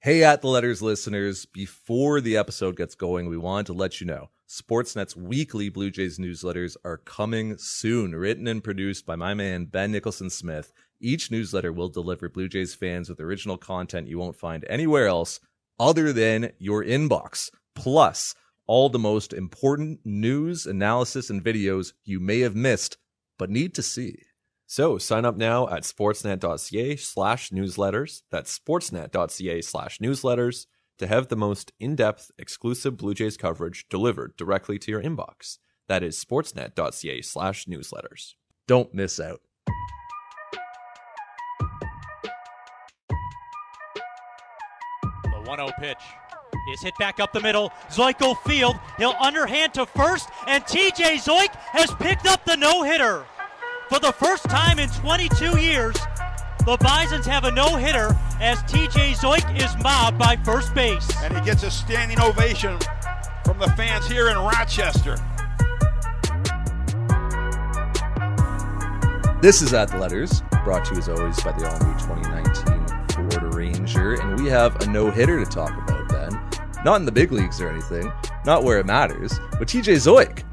Hey, at the letters listeners, before the episode gets going, we wanted to let you know Sportsnet's weekly Blue Jays newsletters are coming soon, written and produced by my man, Ben Nicholson Smith. Each newsletter will deliver Blue Jays fans with original content you won't find anywhere else other than your inbox. Plus, all the most important news, analysis, and videos you may have missed but need to see. So sign up now at sportsnet.ca slash newsletters. That's sportsnet.ca slash newsletters to have the most in-depth exclusive Blue Jays coverage delivered directly to your inbox. That is sportsnet.ca slash newsletters. Don't miss out. The 1 0 pitch is hit back up the middle. Zeuch will field. He'll underhand to first, and TJ Zeuch has picked up the no hitter. For the first time in 22 years, the Bisons have a no hitter as TJ Zeuch is mobbed by first base. And he gets a standing ovation from the fans here in Rochester. This is At the Letters, brought to you as always by the all new 2019 Ford Ranger, and we have a no hitter to talk about, Ben. Not in the big leagues or anything, not where it matters, but TJ Zeuch.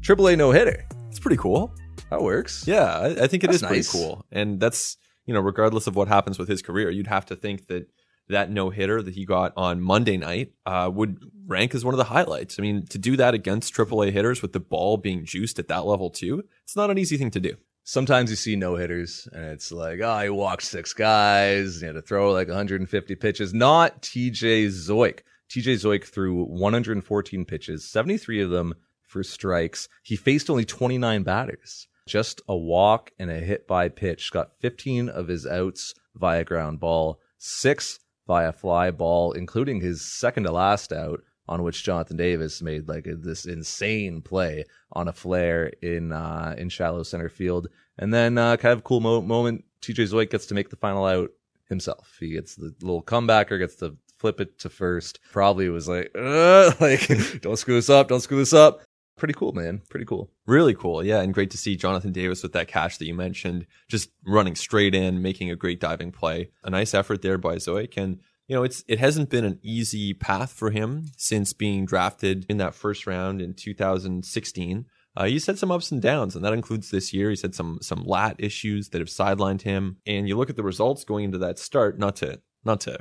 AAA no hitter. It's pretty cool. That works. Yeah, I, I think it That's is pretty nice. cool. And that's, you know, regardless of what happens with his career, you'd have to think that that no hitter that he got on Monday night uh, would rank as one of the highlights. I mean, to do that against AAA hitters with the ball being juiced at that level too, it's not an easy thing to do. Sometimes you see no hitters, and it's like, oh, he walked six guys. He had to throw like 150 pitches. Not TJ Zeuch. TJ Zeuch threw 114 pitches, 73 of them for strikes. He faced only 29 batters. Just a walk and a hit by pitch. Got 15 of his outs via ground ball, six via fly ball, including his second to last out, on which Jonathan Davis made like this insane play on a flare in uh, in shallow center field. And then uh, kind of cool mo- moment, TJ Zeuch gets to make the final out himself. He gets the little comebacker, gets to flip it to first. Probably was like, like don't screw this up, don't screw this up. Pretty cool, man. Pretty cool. Really cool. Yeah. And great to see Jonathan Davis with that catch that you mentioned, just running straight in, making a great diving play. A nice effort there by Zeuch. And, you know, it's, it hasn't been an easy path for him since being drafted in that first round in 2016. Uh, he's had some ups and downs, and that includes this year. He's had some some lat issues that have sidelined him. And you look at the results going into that start, not to not to,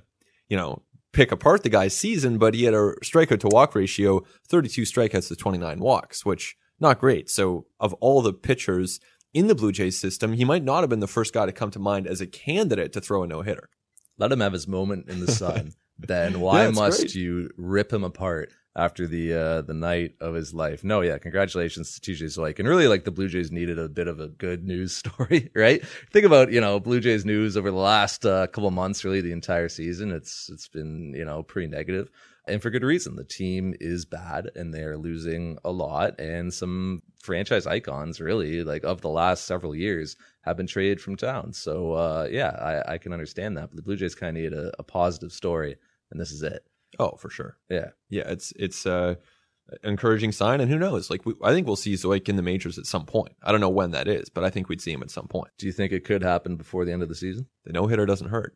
you know, pick apart the guy's season, but he had a strikeout to walk ratio, 32 strikeouts to 29 walks, which not great. So of all the pitchers in the Blue Jays system, he might not have been the first guy to come to mind as a candidate to throw a no hitter. Let him have his moment in the sun. then why Yeah, must great. you rip him apart after the uh, the night of his life? No, yeah, congratulations to TJ Zeuch. And really, like the Blue Jays needed a bit of a good news story, right? Think about you know Blue Jays news over the last uh, couple months, really the entire season. It's it's been you know pretty negative, and for good reason. The team is bad, and they're losing a lot, and some franchise icons, really like of the last several years, have been traded from town. So uh, yeah, I, I can understand that. But the Blue Jays kind of need a, a positive story, and this is it. Oh, for sure. Yeah. Yeah, it's it's uh, encouraging sign, and who knows? Like, we, I think we'll see Zeuch in the majors at some point. I don't know when that is, but I think we'd see him at some point. Do you think it could happen before the end of the season? The no hitter doesn't hurt.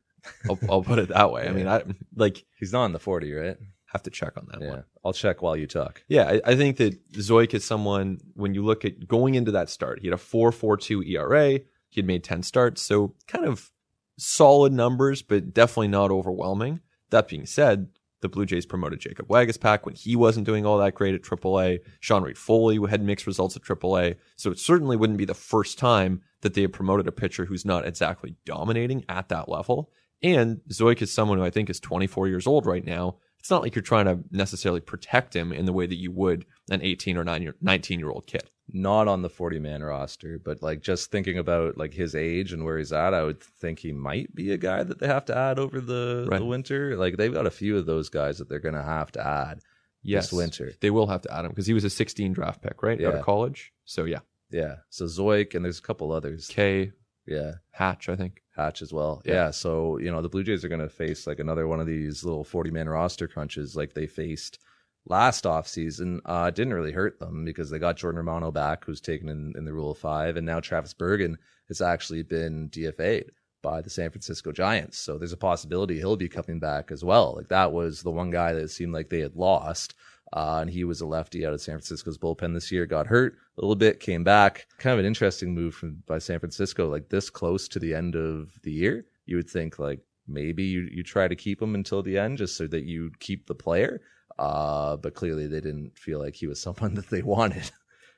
I'll, I'll put it that way. I mean, I like He's not in the 40, right? have to check on that Yeah. one. I'll check while you talk. Yeah, I, I think that Zeuch is someone when you look at going into that start, he had a 4.42 ERA. He had made 10 starts, so kind of solid numbers, but definitely not overwhelming. That being said, the Blue Jays promoted Jacob Waguespack when he wasn't doing all that great at AAA. Sean Reid-Foley had mixed results at AAA, so it certainly wouldn't be the first time that they had promoted a pitcher who's not exactly dominating at that level. And Zeuch is someone who I think is 24 years old right now. It's not like you're trying to necessarily protect him in the way that you would an 18 or 9 19 year old kid. Not on the 40 man roster, but like just thinking about like his age and where he's at, I would think he might be a guy that they have to add over the, Right. the winter. Like they've got a few of those guys that they're going to have to add Yes, this winter. They will have to add him because he was a 16 draft pick, right? Out of college. So yeah, Yeah. So Zeuch and there's a couple others. K Yeah. Hatch, I think. Hatch as well. Yeah. Yeah. So, you know, the Blue Jays are going to face like another one of these little 40 man roster crunches like they faced last offseason. Uh, didn't really hurt them because they got Jordan Romano back, who's taken in, in the rule of five. And now Travis Bergen has actually been DFA'd by the San Francisco Giants. So there's a possibility he'll be coming back as well. Like that was the one guy that seemed like they had lost. Uh, and he was a lefty out of San Francisco's bullpen this year. Got hurt a little bit, came back. Kind of an interesting move from by San Francisco, like this close to the end of the year. You would think like maybe you you try to keep him until the end just so that you keep the player. Uh, but clearly they didn't feel like he was someone that they wanted.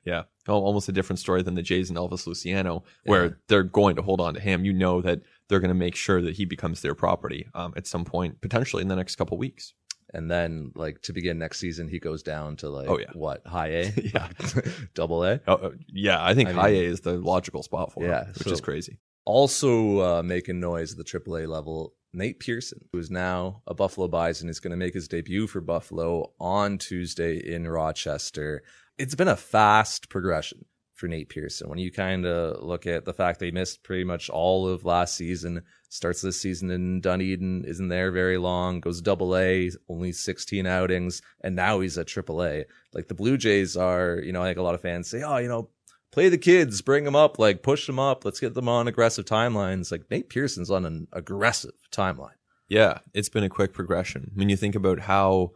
Yeah, almost a different story than the Jays and Elvis Luciano, where Yeah. they're going to hold on to him. You know that they're going to make sure that he becomes their property um, at some point, potentially in the next couple weeks. And then like to begin next season, he goes down to like Oh, yeah. what high A, Yeah. double A. Oh, uh, yeah, I think I high mean- A is the logical spot for Yeah, him, which so- is crazy. Also uh, making noise at the AAA level, Nate Pearson, who is now a Buffalo Bison, is going to make his debut for Buffalo on Tuesday in Rochester. It's been a fast progression for Nate Pearson. When you kind of look at the fact he missed pretty much all of last season, starts this season in Dunedin, isn't there very long, goes double A, only 16 outings, and now he's at triple A. Like the Blue Jays are, you know, I think a lot of fans say, oh, you know, play the kids, bring them up, like push them up, let's get them on aggressive timelines. Like Nate Pearson's on an aggressive timeline. Yeah, it's been a quick progression. When you think about how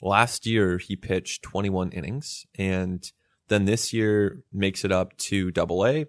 last year he pitched 21 innings and then this year makes it up to double A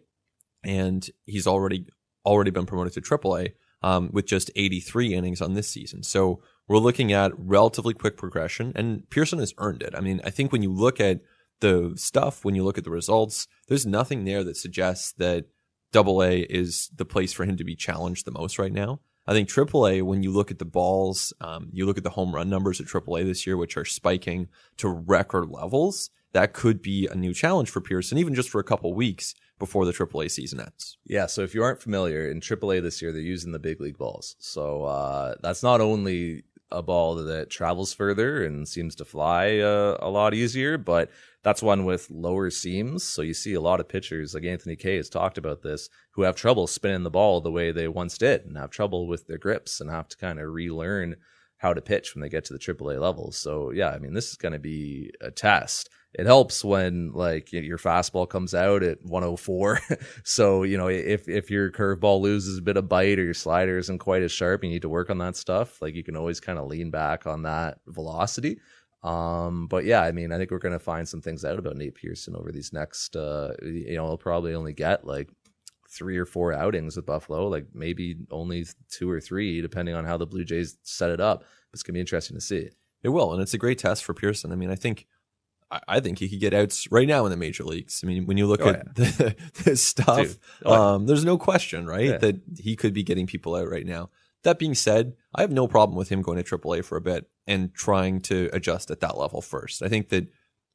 and he's already already been promoted to triple A um, with just 83 innings on this season. So we're looking at relatively quick progression and Pearson has earned it. I mean, I think when you look at the stuff, when you look at the results, there's nothing there that suggests that double A is the place for him to be challenged the most right now. I think AAA, when you look at the balls, um, you look at the home run numbers at AAA this year, which are spiking to record levels. That could be a new challenge for Pearson, even just for a couple weeks before the AAA season ends. Yeah, so if you aren't familiar, in AAA this year they're using the big league balls. So uh, that's not only a ball that travels further and seems to fly uh, a lot easier, but that's one with lower seams. So you see a lot of pitchers, like Anthony Kay has talked about this, who have trouble spinning the ball the way they once did and have trouble with their grips and have to kind of relearn how to pitch when they get to the AAA levels. So yeah, I mean, this is going to be a test. It helps when like your fastball comes out at 104. so you know if if your curveball loses a bit of bite or your slider isn't quite as sharp, you need to work on that stuff. Like you can always kind of lean back on that velocity. Um, but yeah, I mean, I think we're going to find some things out about Nate Pearson over these next. Uh, you know, he'll probably only get like three or four outings with Buffalo, like maybe only two or three, depending on how the Blue Jays set it up. It's going to be interesting to see. It will, and it's a great test for Pearson. I mean, I think I, think he could get outs right now in the major leagues. I mean, when you look Oh, at the, the stuff, Dude. Oh, um, there's no question, right, Yeah. that he could be getting people out right now. That being said, I have no problem with him going to AAA for a bit and trying to adjust at that level first. I think that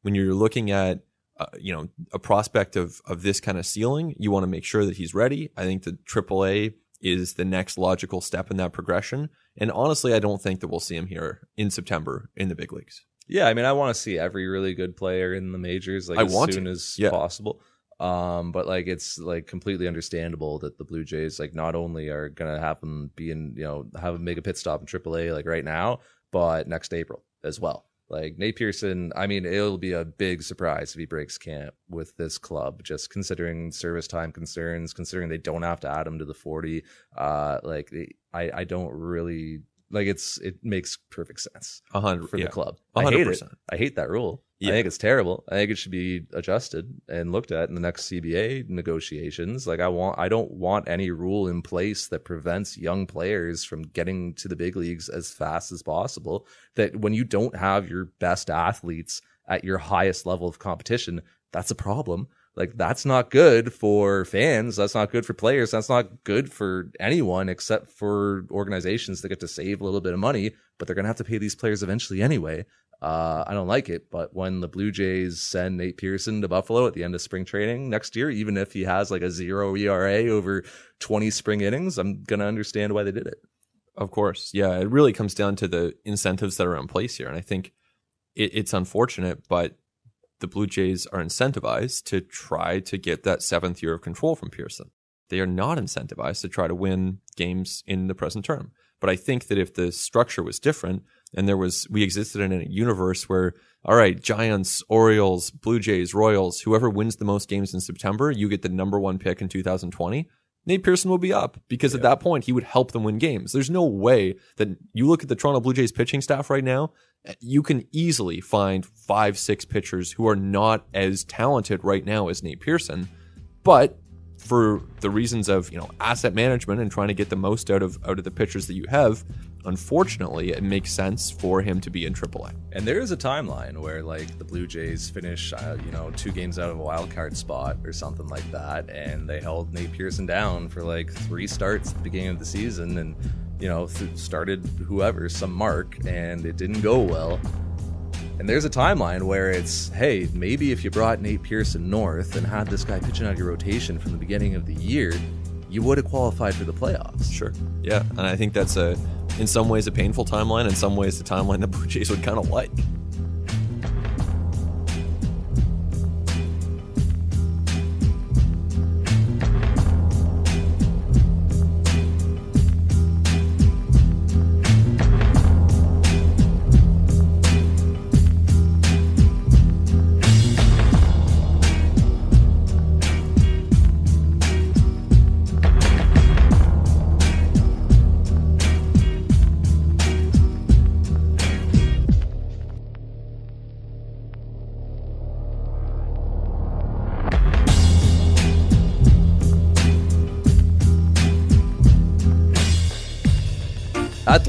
when you're looking at uh, you know a prospect of of this kind of ceiling, you want to make sure that he's ready. I think that AAA is the next logical step in that progression. And honestly, I don't think that we'll see him here in September in the big leagues. Yeah, I mean, I want to see every really good player in the majors like I as want soon to. as Yeah. possible. Um, but like it's like completely understandable that the Blue Jays like not only are gonna have him be in, you know, have him make a pit stop in AAA like right now, but next April as well. Like Nate Pearson, I mean, it'll be a big surprise if he breaks camp with this club, just considering service time concerns, considering they don't have to add him to the 40. Uh, like I, I don't really like it's, it makes perfect sense A hundred for yeah. the club. A I hundred hate it. percent. I hate that rule. Yeah. I think it's terrible. I think it should be adjusted and looked at in the next CBA negotiations. Like I want I don't want any rule in place that prevents young players from getting to the big leagues as fast as possible. That when you don't have your best athletes at your highest level of competition, that's a problem. Like that's not good for fans. That's not good for players. That's not good for anyone except for organizations that get to save a little bit of money, but they're going to have to pay these players eventually anyway. Uh, I don't like it, but when the Blue Jays send Nate Pearson to Buffalo at the end of spring training next year, even if he has like a zero ERA over 20 spring innings, I'm going to understand why they did it. Of course. Yeah. It really comes down to the incentives that are in place here. And I think it, it's unfortunate, but the Blue Jays are incentivized to try to get that seventh year of control from Pearson. They are not incentivized to try to win games in the present term. But I think that if the structure was different and there was, we existed in a universe where, all right, Giants, Orioles, Blue Jays, Royals, whoever wins the most games in September, you get the number one pick in 2020. Nate Pearson will be up because at that point he would help them win games. There's no way that you look at the Toronto Blue Jays pitching staff right now, you can easily find five, six pitchers who are not as talented right now as Nate Pearson. But for the reasons of, you know, asset management and trying to get the most out of out of the pitchers that you have, unfortunately, it makes sense for him to be in AAA. And there is a timeline where like the Blue Jays finish, uh, you know, two games out of a wild card spot or something like that, and they held Nate Pearson down for like three starts at the beginning of the season, and you know, th- started whoever some mark, and it didn't go well. And there's a timeline where it's, hey, maybe if you brought Nate Pearson north and had this guy pitching out your rotation from the beginning of the year, you would have qualified for the playoffs. Sure. Yeah, and I think that's a, in some ways, a painful timeline. In some ways, the timeline the Blue Jays would kind of like.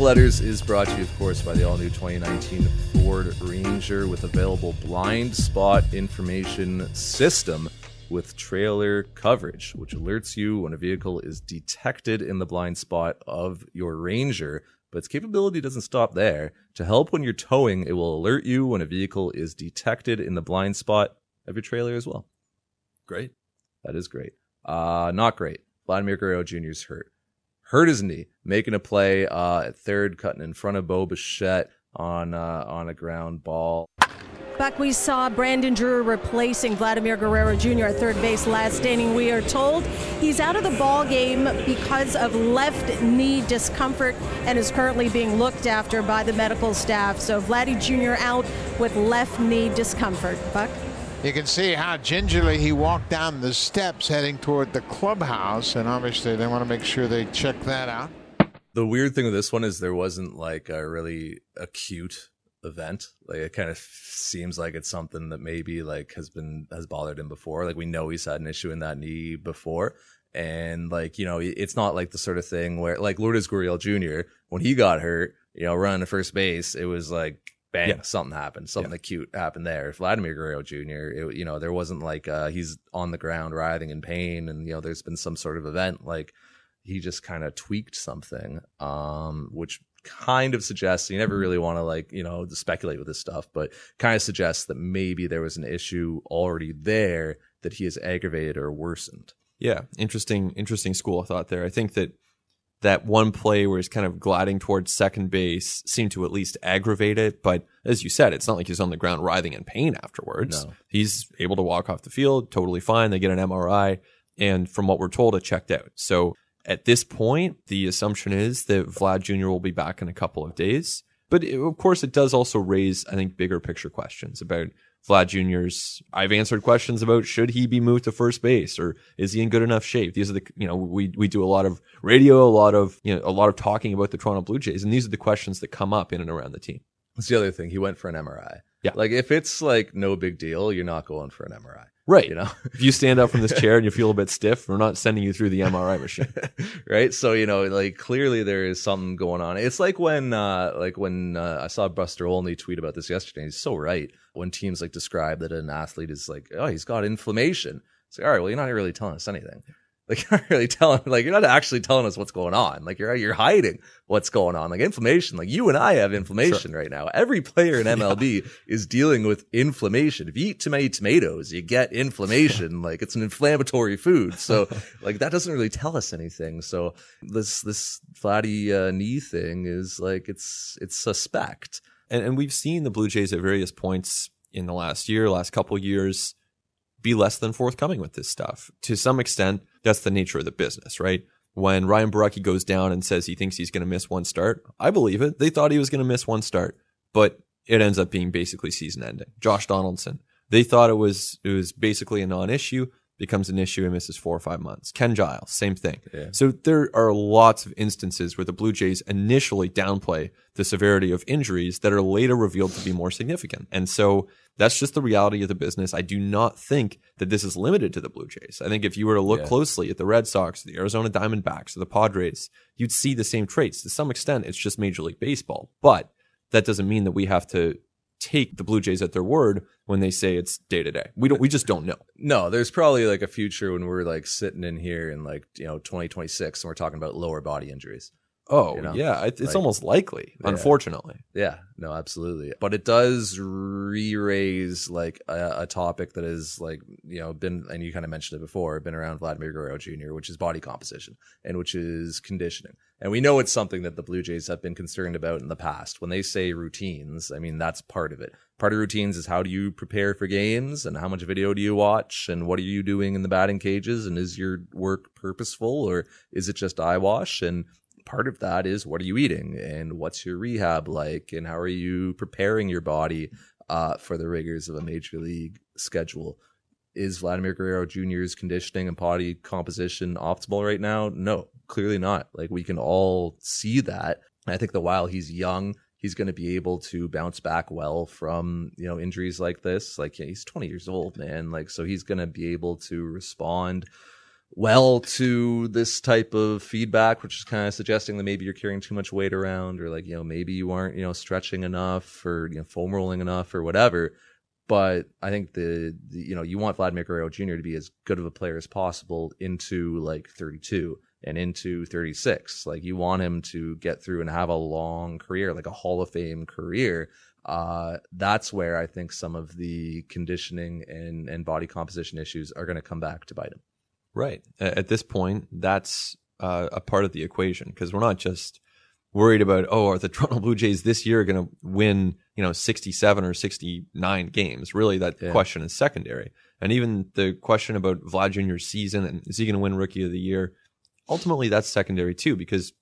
Letters is brought to you, of course, by the all new 2019 Ford Ranger with available blind spot information system with trailer coverage, which alerts you when a vehicle is detected in the blind spot of your Ranger. But its capability doesn't stop there. To help when you're towing, it will alert you when a vehicle is detected in the blind spot of your trailer as well. Great. That is great. Uh, not great. Vladimir Guerrero Jr. is hurt. Hurt his knee, making a play uh, at third, cutting in front of Bo Bichette on uh, on a ground ball. Buck, we saw Brandon Drury replacing Vladimir Guerrero Jr. at third base last inning. We are told he's out of the ball game because of left knee discomfort and is currently being looked after by the medical staff. So Vladdy Jr. out with left knee discomfort. Buck? You can see how gingerly he walked down the steps heading toward the clubhouse, and obviously they want to make sure they check that out. The weird thing with this one is there wasn't like a really acute event. Like it kind of seems like it's something that maybe like has been has bothered him before. Like we know he's had an issue in that knee before. And like, you know, it's not like the sort of thing where like Lourdes Gurriel Jr., when he got hurt, you know, running to first base, it was like bang, Yeah. something happened, something Yeah. acute happened there. Vladimir Guerrero Jr., it, you know, there wasn't like uh, he's on the ground writhing in pain, and you know, there's been some sort of event. Like he just kind of tweaked something, um, which kind of suggests you never really want to like you know speculate with this stuff, but kind of suggests that maybe there was an issue already there that he has aggravated or worsened. Yeah, interesting, interesting school of thought there. I think that that one play where he's kind of gliding towards second base seemed to at least aggravate it. But as you said, it's not like he's on the ground writhing in pain afterwards. No. He's able to walk off the field, totally fine. They get an MRI, and from what we're told, it checked out. So at this point, the assumption is that Vlad Jr. will be back in a couple of days. But it, of course, it does also raise, I think, bigger picture questions about Vlad Jr.'s. I've answered questions about should he be moved to first base or is he in good enough shape? These are the, you know, we, we do a lot of radio, a lot of, you know, a lot of talking about the Toronto Blue Jays. And these are the questions that come up in and around the team. That's the other thing. He went for an MRI. Yeah. Like if it's like no big deal, you're not going for an MRI. Right. You know? If you stand up from this chair and you feel a bit stiff, we're not sending you through the MRI machine. right so you know like clearly there is something going on it's like when uh like when uh, i saw buster olney tweet about this yesterday he's so right when teams like describe that an athlete is like oh he's got inflammation it's like all right well you're not really telling us anything like you're not really telling like you're not actually telling us what's going on. Like you're you're hiding what's going on. Like inflammation like you and i have inflammation right now. Every player in mlb is dealing with inflammation. If you eat too many tomatoes you get inflammation. Like it's an inflammatory food. So like that doesn't really tell us anything. So this this Vladdy uh, knee thing is like it's it's suspect. And, and we've seen the Blue Jays at various points in the last year, last couple years, be less than forthcoming with this stuff. To some extent, that's the nature of the business, right? When Ryan Borucki goes down and says he thinks he's going to miss one start, I believe it. They thought he was going to miss one start, but it ends up being basically season ending. Josh Donaldson, they thought it was it was basically a non-issue. Becomes an issue and misses four or five months. Ken Giles, same thing. So there are lots of instances where the Blue Jays initially downplay the severity of injuries that are later revealed to be more significant. And so that's just the reality of the business. I do not think that this is limited to the Blue Jays. I think if you were to look Yeah. closely at the Red Sox, the Arizona Diamondbacks, or the Padres, you'd see the same traits. To some extent, it's just Major League Baseball. But that doesn't mean that we have to take the Blue Jays at their word when they say it's day to day. We don't. We just don't know. No, there's probably like a future when we're like sitting in here in like you know 2026 and we're talking about lower body injuries. Oh You know, yeah, it's like- almost likely. Yeah. Unfortunately, Yeah, no, absolutely. But it does re-raise like a, a topic that is like you know been and you kind of mentioned it before, been around Vladimir Guerrero Jr., which is body composition and which is conditioning. And we know it's something that the Blue Jays have been concerned about in the past. When they say routines, I mean that's part of it. Part of routines is how do you prepare for games and how much video do you watch and what are you doing in the batting cages and is your work purposeful or is it just eyewash and part of that is what are you eating and what's your rehab like and how are you preparing your body uh, for the rigors of a major league schedule. Is Vladimir Guerrero Jr.'s conditioning and body composition optimal right now? No, clearly not. Like we can all see that. I think that while he's young, he's going to be able to bounce back well from you know injuries like this. Like yeah, he's 20 years old, man. Like so he's going to be able to respond well to this type of feedback, which is kind of suggesting that maybe you're carrying too much weight around, or like you know maybe you aren't you know stretching enough, or you know foam rolling enough, or whatever. But I think the, the you know you want Vladimir Guerrero Jr. to be as good of a player as possible into like 32 and into 36. Like you want him to get through and have a long career, like a Hall of Fame career. Uh, that's where I think some of the conditioning and and body composition issues are going to come back to bite him. Right at this point, that's uh, a part of the equation because we're not just worried about oh are the Toronto Blue Jays this year going to win you know 67 or 69 games. Really, that Yeah. question is secondary. And even the question about Vlad Jr.'s season and is he going to win Rookie of the Year? Ultimately, that's secondary too because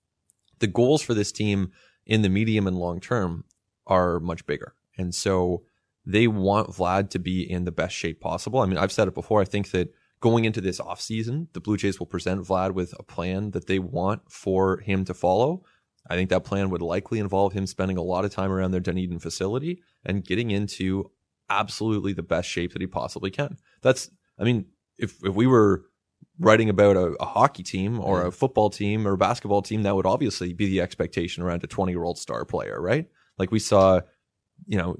the goals for this team in the medium and long term are much bigger. And so they want Vlad to be in the best shape possible. I mean, I've said it before. I think that going into this offseason, the Blue Jays will present Vlad with a plan that they want for him to follow. I think that plan would likely involve him spending a lot of time around their Dunedin facility and getting into absolutely the best shape that he possibly can. That's, I mean, if, if we were writing about a, a hockey team or a football team or a basketball team, that would obviously be the expectation around a 20 year old star player, right? Like we saw, you know,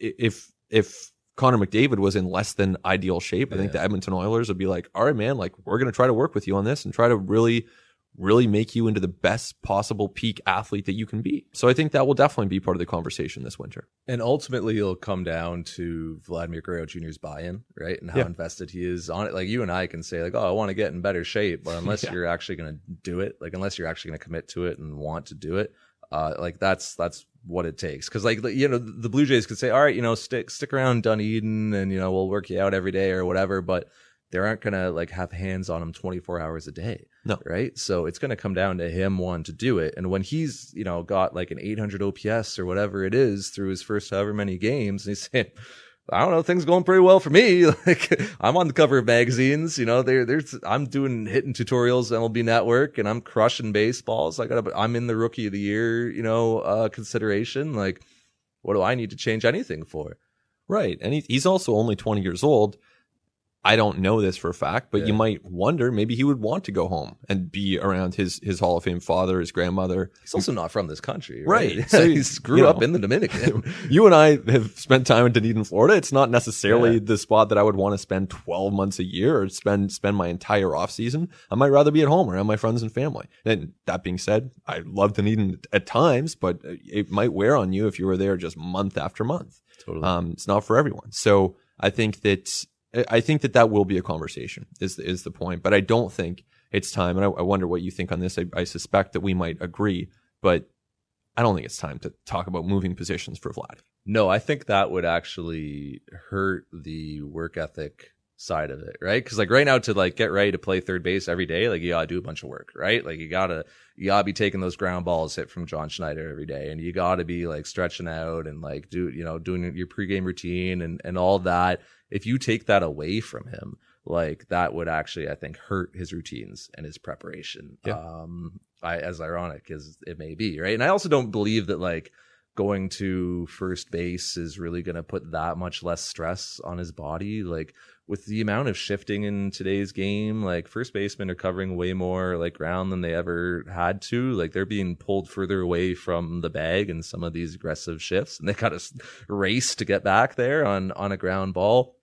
if, if Connor McDavid was in less than ideal shape, I think the Edmonton Oilers would be like, all right, man, like we're going to try to work with you on this and try to really, really make you into the best possible peak athlete that you can be. So I think that will definitely be part of the conversation this winter. And ultimately, it'll come down to Vladimir Guerrero Jr.'s buy-in, right, and how Yeah. invested he is on it. Like you and I can say, like, "Oh, I want to get in better shape," but unless Yeah. you're actually going to do it, like unless you're actually going to commit to it and want to do it, uh, like that's that's what it takes. Because like you know, the Blue Jays could say, "All right, you know, stick stick around Dunedin, and you know, we'll work you out every day or whatever," but they aren't going to like have hands on him 24 hours a day. No. Right. So it's going to come down to him one to do it. And when he's, you know, got like an 800 OPS or whatever it is through his first however many games, and he's saying, I don't know, things going pretty well for me. Like I'm on the cover of magazines, you know, there, there's, I'm doing hitting tutorials MLB network and I'm crushing baseballs. I got, I'm in the rookie of the year, you know, uh, consideration. Like, what do I need to change anything for? Right. And he, he's also only 20 years old. I don't know this for a fact, but you might wonder maybe he would want to go home and be around his, his Hall of Fame father, his grandmother. He's also not from this country, right? Right. So he grew you up know. in the Dominican. You and I have spent time in Dunedin, Florida. It's not necessarily Yeah. the spot that I would want to spend 12 months a year or spend spend my entire off season. I might rather be at home around my friends and family. And that being said, I love Dunedin at times, but it might wear on you if you were there just month after month. totally. Um, it's not for everyone. So I think that I think that that will be a conversation. Is is the point? But I don't think it's time. And I, I wonder what you think on this. I, I suspect that we might agree, but I don't think it's time to talk about moving positions for Vlad. No, I think that would actually hurt the work ethic side of it, right? Because like right now, to like get ready to play third base every day, like you gotta do a bunch of work, right? Like you gotta you gotta be taking those ground balls hit from John Schneider every day, and you gotta be like stretching out and like do you know doing your pregame routine and and all that. If you take that away from him, like that would actually, I think, hurt his routines and his preparation. Yeah. Um, I, as ironic as it may be, right? And I also don't believe that like going to first base is really going to put that much less stress on his body. Like with the amount of shifting in today's game, like first basemen are covering way more like ground than they ever had to. Like they're being pulled further away from the bag in some of these aggressive shifts, and they got to race to get back there on on a ground ball.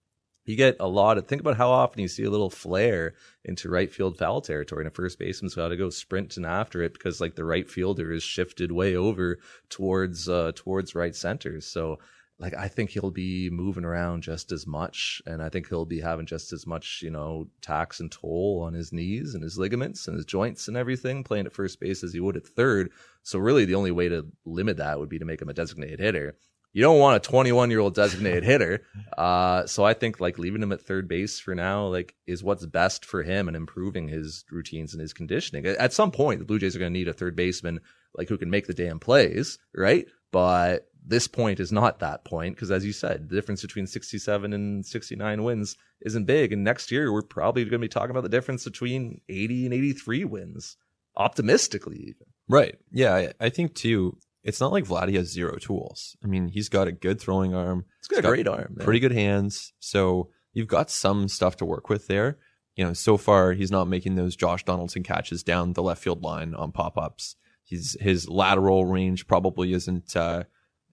You get a lot of think about how often you see a little flare into right field foul territory, and a first baseman's got to go sprinting after it because like the right fielder is shifted way over towards uh towards right center. So like I think he'll be moving around just as much, and I think he'll be having just as much, you know, tax and toll on his knees and his ligaments and his joints and everything playing at first base as he would at third. So really, the only way to limit that would be to make him a designated hitter. You don't want a 21 year old designated hitter. Uh, so I think like leaving him at third base for now, like is what's best for him and improving his routines and his conditioning. At some point, the Blue Jays are going to need a third baseman like who can make the damn plays, right? But this point is not that point because, as you said, the difference between 67 and 69 wins isn't big. And next year, we're probably going to be talking about the difference between 80 and 83 wins, optimistically, even. Right. Yeah. I, I think too, it's not like Vladdy has zero tools. I mean, he's got a good throwing arm. It's got a great arm, man. Pretty good hands. So you've got some stuff to work with there. You know, so far he's not making those Josh Donaldson catches down the left field line on pop ups. He's his lateral range probably isn't uh,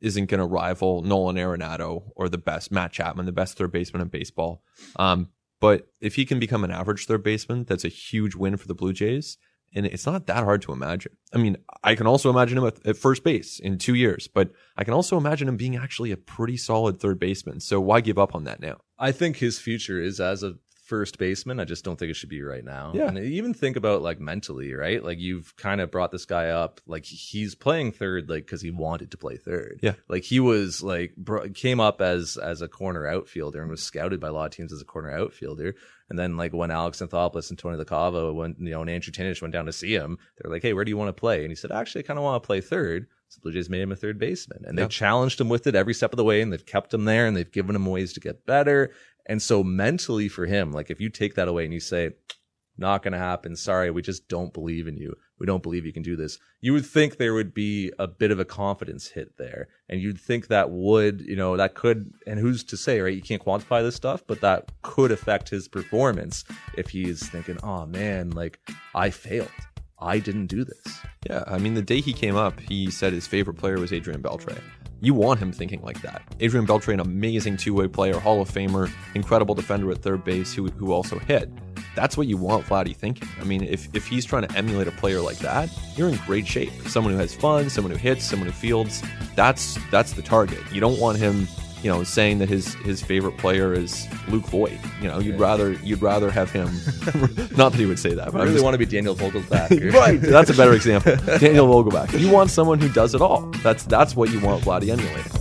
isn't going to rival Nolan Arenado or the best Matt Chapman, the best third baseman in baseball. Um, but if he can become an average third baseman, that's a huge win for the Blue Jays. And it's not that hard to imagine. I mean, I can also imagine him at, at first base in two years, but I can also imagine him being actually a pretty solid third baseman. So why give up on that now? I think his future is as a first baseman. I just don't think it should be right now. Yeah. And even think about like mentally, right? Like you've kind of brought this guy up. Like he's playing third, like because he wanted to play third. Yeah. Like he was like bro- came up as as a corner outfielder and was scouted by a lot of teams as a corner outfielder. And then like when Alex Anthopoulos and Tony LaCava went, you know, and Andrew Tinnish went down to see him, they're like, hey, where do you want to play? And he said, actually, I kind of want to play third. So Blue Jays made him a third baseman, and they challenged him with it every step of the way, and they've kept him there, and they've given him ways to get better. And so mentally for him, like if you take that away and you say, not going to happen. Sorry, we just don't believe in you. We don't believe you can do this. You would think there would be a bit of a confidence hit there. And you'd think that would, you know, that could, and who's to say, right? You can't quantify this stuff, but that could affect his performance if he's thinking, oh man, like I failed. I didn't do this. Yeah, I mean, the day he came up, he said his favorite player was Adrian Beltre. You want him thinking like that. Adrian Beltre, an amazing two-way player, Hall of Famer, incredible defender at third base, who who also hit. That's what you want Vladdy thinking. I mean, if if he's trying to emulate a player like that, you're in great shape. Someone who has fun, someone who hits, someone who fields. That's that's the target. You don't want him, you know, saying that his his favorite player is Luke Voit. You know, you'd rather you'd rather have him. not that he would say that, but I really just- want to be Daniel Vogelbach. right. That's a better example. Daniel Vogelbach. You want someone who does it all. That's that's what you want Vladdy emulating.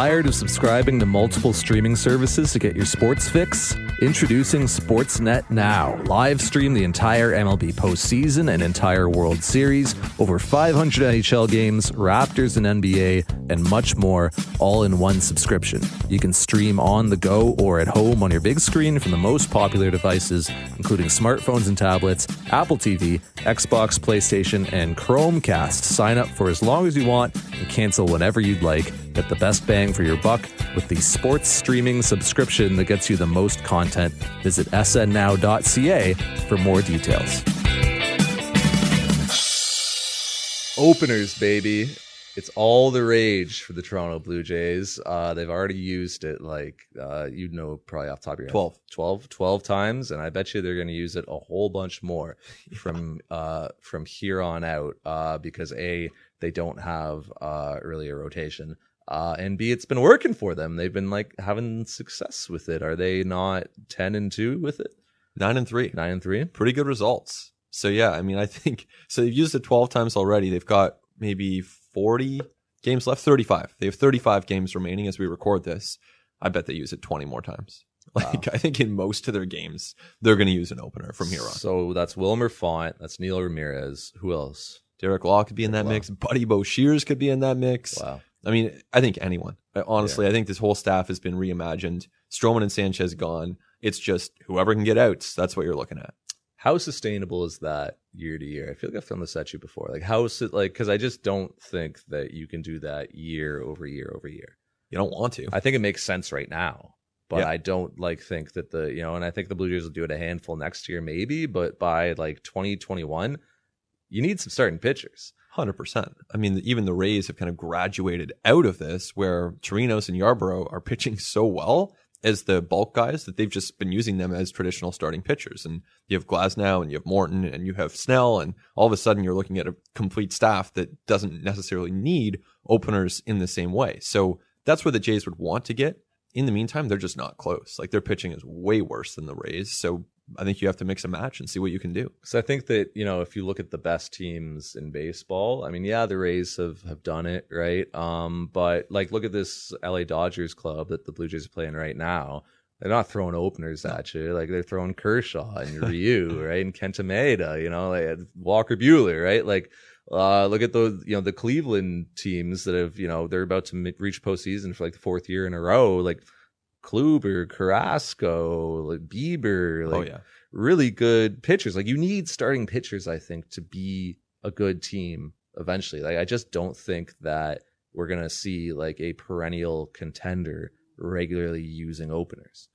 Tired of subscribing to multiple streaming services to get your sports fix? Introducing Sportsnet Now. Live stream the entire MLB postseason and entire World Series, over 500 NHL games, Raptors and NBA, and much more, all in one subscription. You can stream on the go or at home on your big screen from the most popular devices, including smartphones and tablets, Apple TV, Xbox, PlayStation, and Chromecast. Sign up for as long as you want and cancel whenever you'd like. Get the best bang for your buck with the sports streaming subscription that gets you the most content. Visit snnow.ca for more details. Openers, baby. It's all the rage for the Toronto Blue Jays. Uh, they've already used it like, uh, you know, probably off the top of your head. 12. 12, 12 times. And I bet you they're going to use it a whole bunch more from, uh, from here on out, uh, because A, they don't have, uh, really a rotation. Uh, and B, it's been working for them. They've been like having success with it. Are they not 10 and 2 with it? Nine and three. 9 and 3? Pretty good results. So yeah, I mean, I think so. They've used it 12 times already. They've got maybe 40 games left. 35. They have 35 games remaining as we record this. I bet they use it 20 more times. Like I think in most of their games, they're going to use an opener from here on. So that's Wilmer Font. That's Neil Ramirez. Who else? Derek Law could be in that Wow. mix. Buddy Boshers could be in that mix. Wow. I mean, I think anyone. Honestly, I think this whole staff has been reimagined. Stroman and Sanchez gone. It's just whoever can get outs. That's what you're looking at. How sustainable is that year to year? I feel like I've thrown this at you before. Like how is it like? Because I just don't think that you can do that year over year over year. You don't want to. I think it makes sense right now, but Yeah. I don't like think that the you know, and I think the Blue Jays will do it a handful next year maybe, but by like 2021, you need some starting pitchers. Hundred percent. I mean, even the Rays have kind of graduated out of this, where Chirinos and Yarbrough are pitching so well as the bulk guys that they've just been using them as traditional starting pitchers. And you have Glasnow and you have Morton and you have Snell, and all of a sudden you're looking at a complete staff that doesn't necessarily need openers in the same way. So that's where the Jays would want to get. In the meantime, they're just not close. Like their pitching is way worse than the Rays. So I think you have to mix a match and see what you can do. So I think that you know if you look at the best teams in baseball, I mean, yeah, the Rays have have done it right, um, but like look at this LA Dodgers club that the Blue Jays are playing right now. They're not throwing openers at you, like they're throwing Kershaw and Ryu, right, and Kenta Maeda, you know, like Walker Buehler, right, like. Uh, look at those, you know, the Cleveland teams that have, you know, they're about to reach postseason for like the fourth year in a row. Like Kluber, Carrasco, like Bieber, like oh yeah. really good pitchers. Like you need starting pitchers, I think, to be a good team eventually. Like I just don't think that we're gonna see like a perennial contender regularly using openers.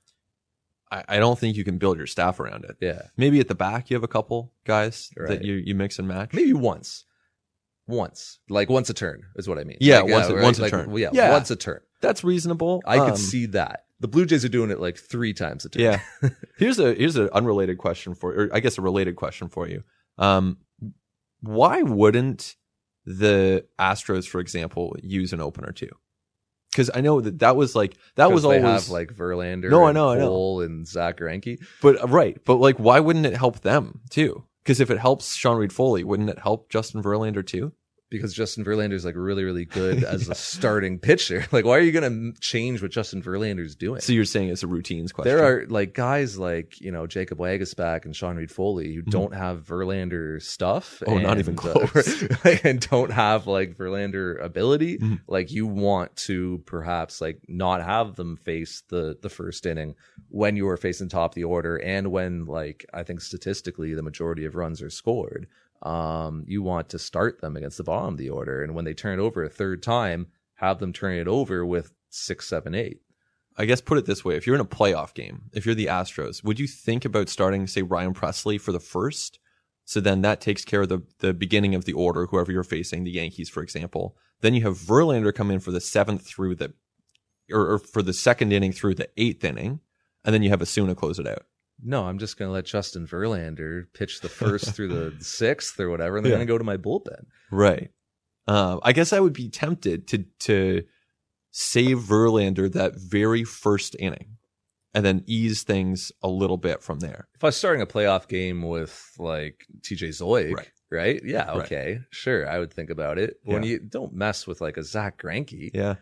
I, I don't think you can build your staff around it. Yeah. Maybe at the back you have a couple guys Right. that you, you mix and match. Maybe once. Once. Like once a turn is what I mean. Yeah, Like, once a- right? once a Like, turn. well, yeah, Yeah. once a turn. That's reasonable. I could Um, see that. The Blue Jays are doing it like three times a day. Yeah. here's a here's an unrelated question for, or I guess a related question for you. Um, why wouldn't the Astros, for example, use an opener too? Because I know that that was like that was always have like Verlander, No, I and know, I know. Cole and Zach Greinke. but uh, right, but like why wouldn't it help them too? Because if it helps Sean Reid-Foley, wouldn't it help Justin Verlander too? Because Justin Verlander is like really, really good as a starting pitcher. Like, why are you going to change what Justin Verlander is doing? So you're saying it's a routines question. there are like guys like you know Jacob Waguespack and Sean Reid-Foley who don't have Verlander stuff. Mm-hmm. Oh, not even and, uh, close. and don't have like Verlander ability. Mhm. Like you want to perhaps like not have them face the the first inning when you are facing top of the order and when like I think statistically the majority of runs are scored. Um, you want to start them against the bottom of the order, and when they turn it over a third time, have them turn it over with six, seven, eight. I guess put it this way: if you're in a playoff game, if you're the Astros, would you think about starting, say, Ryan Pressly for the first? So then that takes care of the the beginning of the order, whoever you're facing, the Yankees, for example. Then you have Verlander come in for the seventh through the, or, or for the second inning through the eighth inning, and then you have Osuna close it out. No, I'm just going to let Justin Verlander pitch the first through the sixth or whatever, and they're Yeah. going to go to my bullpen. Right. Um, I guess I would be tempted to to save Verlander that very first inning, and then ease things a little bit from there. If I was starting a playoff game with like TJ Zeuch, Right. right? Yeah, Right. okay, sure, I would think about it. When Yeah. you don't mess with like a Zach Greinke, Yeah.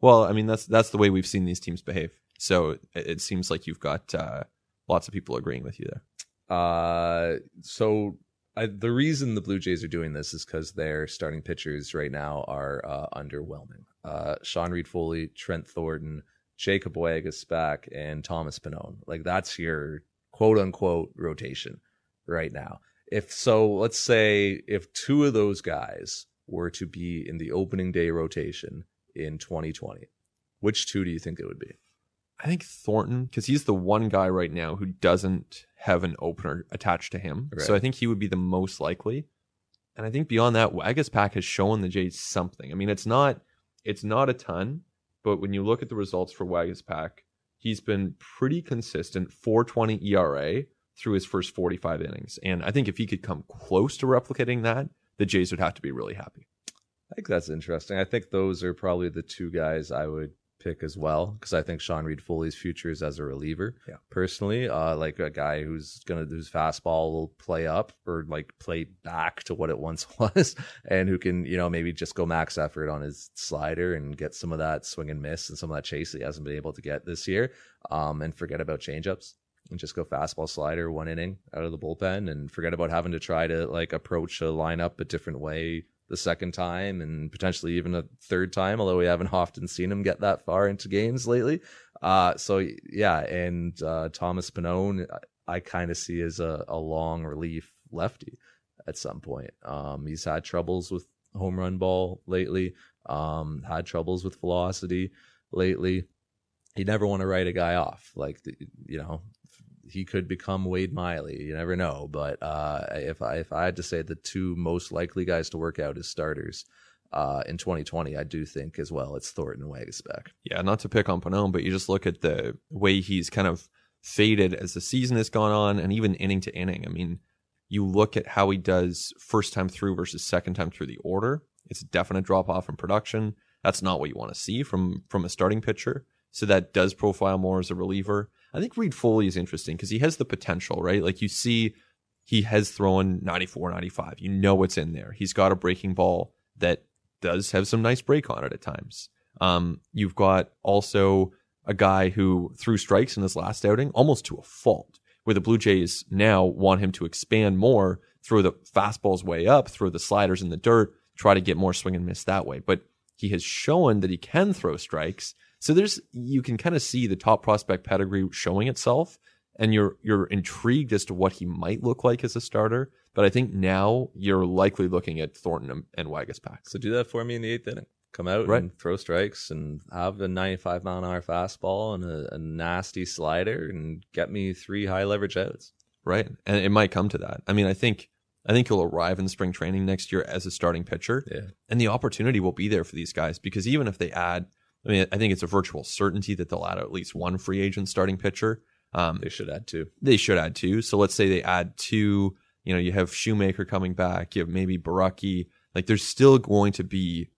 Well, I mean that's that's the way we've seen these teams behave. So it, it seems like you've got uh, lots of people agreeing with you there. Uh, so I, the reason the Blue Jays are doing this is because their starting pitchers right now are uh, underwhelming. Uh, Sean Reid-Foley, Trent Thornton, Jacob Waguespack, and Thomas Pannone. Like that's your quote unquote rotation right now. If so, let's say if two of those guys were to be in the opening day rotation in 2020, which two do you think it would be? I think Thornton, because he's the one guy right now who doesn't have an opener attached to him. So I think he would be the most likely. And I think beyond that, Waguespack has shown the Jays something. I mean, it's not it's not a ton, but when you look at the results for Waguespack, he's been pretty consistent, 420 ERA through his first 45 innings. And I think if he could come close to replicating that, the Jays would have to be really happy. I think that's interesting. I think those are probably the two guys I would pick as well because I think Sean Reid-Foley's future is as a reliever. Yeah. personally, uh, like a guy who's gonna whose fastball will play up or like play back to what it once was, and who can you know maybe just go max effort on his slider and get some of that swing and miss and some of that chase that he hasn't been able to get this year, um, and forget about changeups and just go fastball slider one inning out of the bullpen and forget about having to try to like approach a lineup a different way the second time and potentially even a third time, although we haven't often seen him get that far into games lately. Uh, so yeah, and uh, Thomas Pannone, I, I kind of see as a, a long relief lefty at some point. Um, he's had troubles with home run ball lately, um, had troubles with velocity lately. You never want to write a guy off. Like, you know, he could become Wade Miley. You never know. But uh, if I if I had to say the two most likely guys to work out as starters uh, in 2020, I do think as well it's Thornton and Waguespack. Yeah, not to pick on Pannone, but you just look at the way he's kind of faded as the season has gone on, and even inning to inning. I mean, you look at how he does first time through versus second time through the order. It's a definite drop off in production. That's not what you want to see from from a starting pitcher. So that does profile more as a reliever. I think Reid-Foley is interesting because he has the potential, right? Like you see, he has thrown 94, 95. You know what's in there. He's got a breaking ball that does have some nice break on it at times. Um, you've got also a guy who threw strikes in his last outing almost to a fault, where the Blue Jays now want him to expand more, throw the fastballs way up, throw the sliders in the dirt, try to get more swing and miss that way. But he has shown that he can throw strikes. So there's you can kind of see the top prospect pedigree showing itself, and you're you're intrigued as to what he might look like as a starter. But I think now you're likely looking at Thornton and, and Waguespack. So do that for me in the eighth inning. Come out Right. and throw strikes and have a 95 mile an hour fastball and a, a nasty slider and get me three high leverage outs. right? And it might come to that. I mean, I think I think he'll arrive in spring training next year as a starting pitcher, Yeah. and the opportunity will be there for these guys because even if they add, I mean, I think it's a virtual certainty that they'll add at least one free agent starting pitcher. Um, They should add two. they should add two. So let's say they add two. You know, you have Shoemaker coming back. You have maybe Borucki. Like, there's still going to be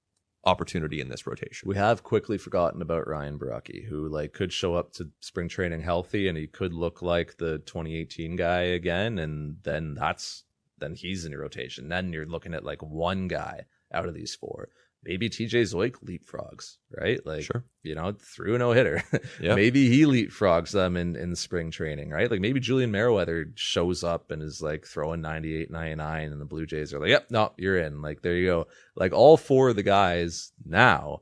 opportunity in this rotation. We have quickly forgotten about Ryan Borucki, who like could show up to spring training healthy and he could look like the 2018 guy again, and then that's then he's in your rotation. Then you're looking at like one guy out of these four. Maybe TJ Zeuch leapfrogs, right? Like, Sure. you know, through a no hitter. Maybe he leapfrogs them in, in spring training, right? Like maybe Julian Merryweather shows up and is like throwing 98, 99, and the Blue Jays are like, yep, no, you're in. Like, there you go. Like all four of the guys now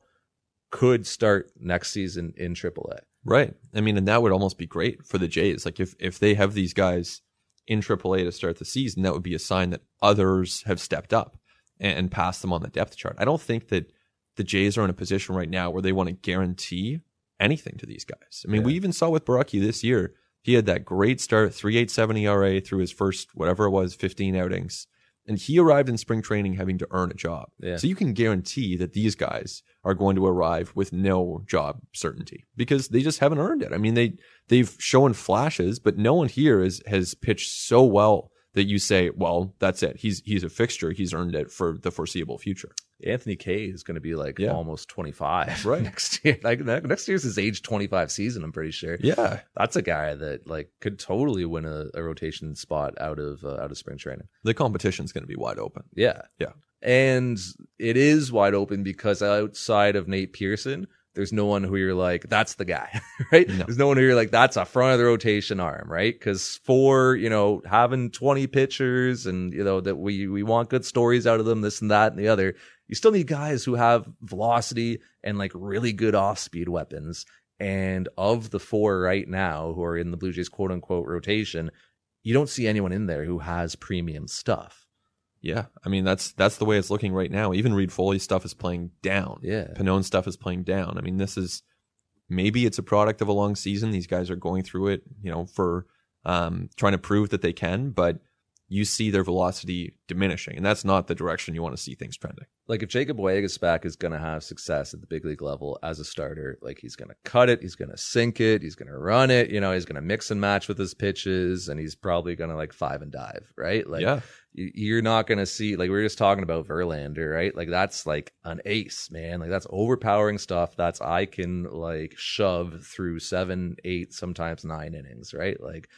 could start next season in AAA. Right. I mean, and that would almost be great for the Jays. Like if if they have these guys in AAA to start the season, that would be a sign that others have stepped up and, passed them on the depth chart. I don't think that the Jays are in a position right now where they want to guarantee anything to these guys. I mean, we even saw with Borucki this year. He had that great start, 3.87 ERA through his first whatever it was, 15 outings. And he arrived in spring training having to earn a job. Yeah. So you can guarantee that these guys are going to arrive with no job certainty because they just haven't earned it. I mean, they they've shown flashes, but no one here is, has pitched so well that you say, well, that's it. He's he's a fixture. He's earned it for the foreseeable future. Anthony Kay is going to be like Yeah. almost 25 Right. next year. Like next year's his age 25 season, I'm pretty sure. Yeah. That's a guy that like could totally win a, a rotation spot out of uh, out of spring training. The competition's going to be wide open. Yeah. Yeah. And it is wide open because outside of Nate Pearson, there's no one who you're like, that's the guy, right? No. There's no one who you're like, that's a front of the rotation arm, right? Because for, you know, having 20 pitchers and, you know, that we, we want good stories out of them, this and that and the other, you still need guys who have velocity and like really good off speed weapons. And of the four right now who are in the Blue Jays quote unquote rotation, you don't see anyone in there who has premium stuff. Yeah. I mean, that's that's the way it's looking right now. Even Reid-Foley stuff is playing down. Yeah. Pannone stuff is playing down. I mean, this is maybe it's a product of a long season. These guys are going through it, you know, for um, trying to prove that they can. But you see their velocity diminishing. And that's not the direction you want to see things trending. like if Jacob Waguespack is going to have success at the big league level as a starter, like he's going to cut it, he's going to sink it, he's going to run it, you know, he's going to mix and match with his pitches, and he's probably going to like five and dive, right? Like, yeah. you- you're not going to see like we are just talking about Verlander, right? Like that's like an ace, man. Like that's overpowering stuff. That's I can like shove through seven, eight, sometimes nine innings, right? Like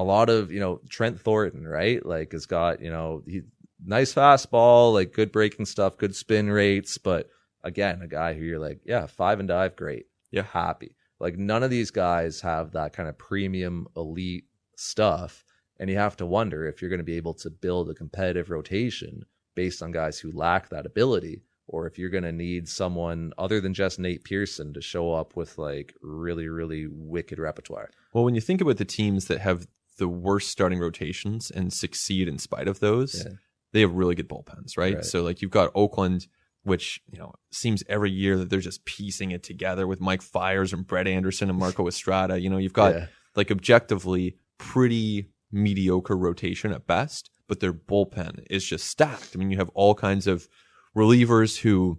a lot of you know Trent Thornton, right? Like has got you know he nice fastball, like good breaking stuff, good spin rates, but again, a guy who you're like, yeah, five and dive, great, Yeah. happy. Like none of these guys have that kind of premium elite stuff, and you have to wonder if you're going to be able to build a competitive rotation based on guys who lack that ability, or if you're going to need someone other than just Nate Pearson to show up with like really, really wicked repertoire. Well, when you think about the teams that have the worst starting rotations and succeed in spite of those, Yeah. they have really good bullpens, right? Right. So like you've got Oakland, which you know seems every year that they're just piecing it together with Mike Fiers and Brett Anderson and Marco Estrada. You know, you've got Yeah. like objectively pretty mediocre rotation at best, but their bullpen is just stacked. I mean, you have all kinds of relievers who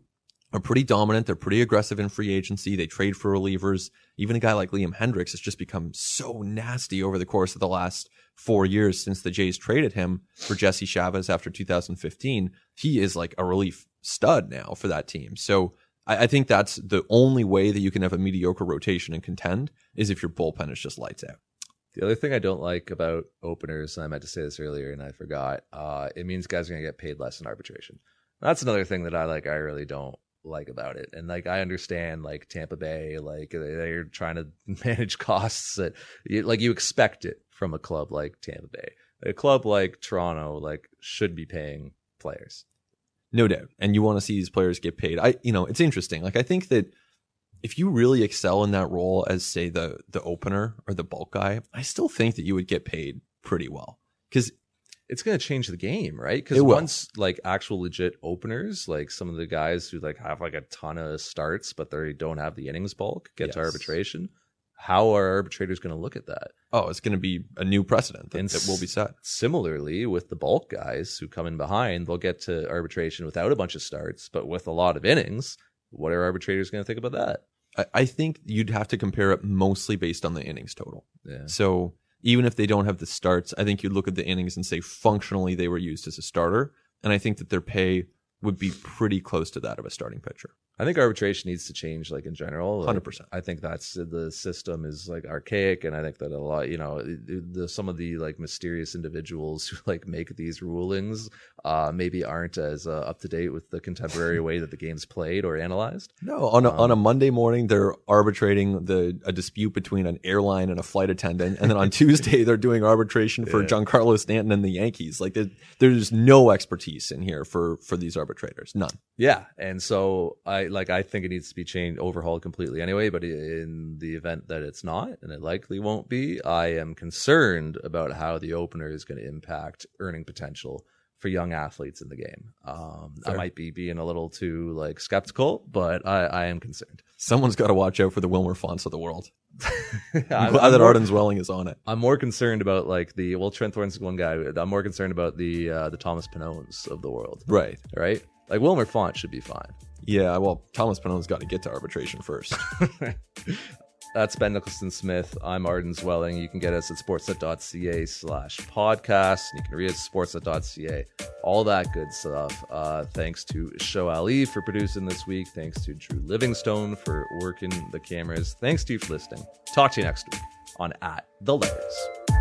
are pretty dominant. They're pretty aggressive in free agency. They trade for relievers. Even a guy like Liam Hendriks has just become so nasty over the course of the last four years since the Jays traded him for Jesse Chavez after 2015. He is like a relief stud now for that team. So I, I think that's the only way that you can have a mediocre rotation and contend is if your bullpen is just lights out. The other thing I don't like about openers, and I meant to say this earlier and I forgot, uh, it means guys are going to get paid less in arbitration. That's another thing that I like. I really don't like about it. And like I understand, like Tampa Bay, like they- they're trying to manage costs that, you, like you expect it from a club like Tampa Bay. A club like Toronto, like should be paying players. No doubt. And you want to see these players get paid. I, you know, it's interesting. Like, I think that if you really excel in that role as, say, the, the opener or the bulk guy, I still think that you would get paid pretty well. Cause it's going to change the game, right? Because once like actual legit openers, like some of the guys who like have like a ton of starts, but they don't have the innings bulk, get to arbitration. How are arbitrators going to look at that? oh, it's going to be a new precedent that, that will be set. Similarly, with the bulk guys who come in behind, they'll get to arbitration without a bunch of starts, but with a lot of innings. What are arbitrators going to think about that? I, I think you'd have to compare it mostly based on the innings total. Yeah. So even if they don't have the starts, I think you'd look at the innings and say functionally they were used as a starter. And I think that their pay would be pretty close to that of a starting pitcher. I think arbitration needs to change, like in general. Like, 100%. I think that's the system is like archaic, and I think that a lot, you know, the, some of the like mysterious individuals who like make these rulings, uh, maybe aren't as uh, up to date with the contemporary way that the game's played or analyzed. No, on a, Um, on a Monday morning they're arbitrating the a dispute between an airline and a flight attendant, and then on Tuesday they're doing arbitration for Yeah. Giancarlo Stanton and the Yankees. Like there's no expertise in here for for these arbitrators, none. Yeah, and so I like I think it needs to be changed, overhauled completely anyway. But in the event that it's not, and it likely won't be, I am concerned about how the opener is going to impact earning potential for young athletes in the game. Um, I might be being a little too like skeptical, but I, I am concerned. Someone's got to watch out for the Wilmer Fonts of the world. I'm glad I'm that more, Arden Zwelling is on it. I'm more concerned about like the well, Trent Thorne's one guy. I'm more concerned about the uh, the Thomas Pannones of the world, Right. right? Like Wilmer Font should be fine. Yeah. Well, Thomas Pannone's got to get to arbitration first. That's Ben Nicholson Smith. I'm Arden Zwelling. You can get us at sportsnet.ca slash podcast. You can read us at sportsnet.ca. All that good stuff. Uh, thanks to Show Ali for producing this week. Thanks to Drew Livingstone for working the cameras. Thanks to you for listening. Talk to you next week on At The Letters.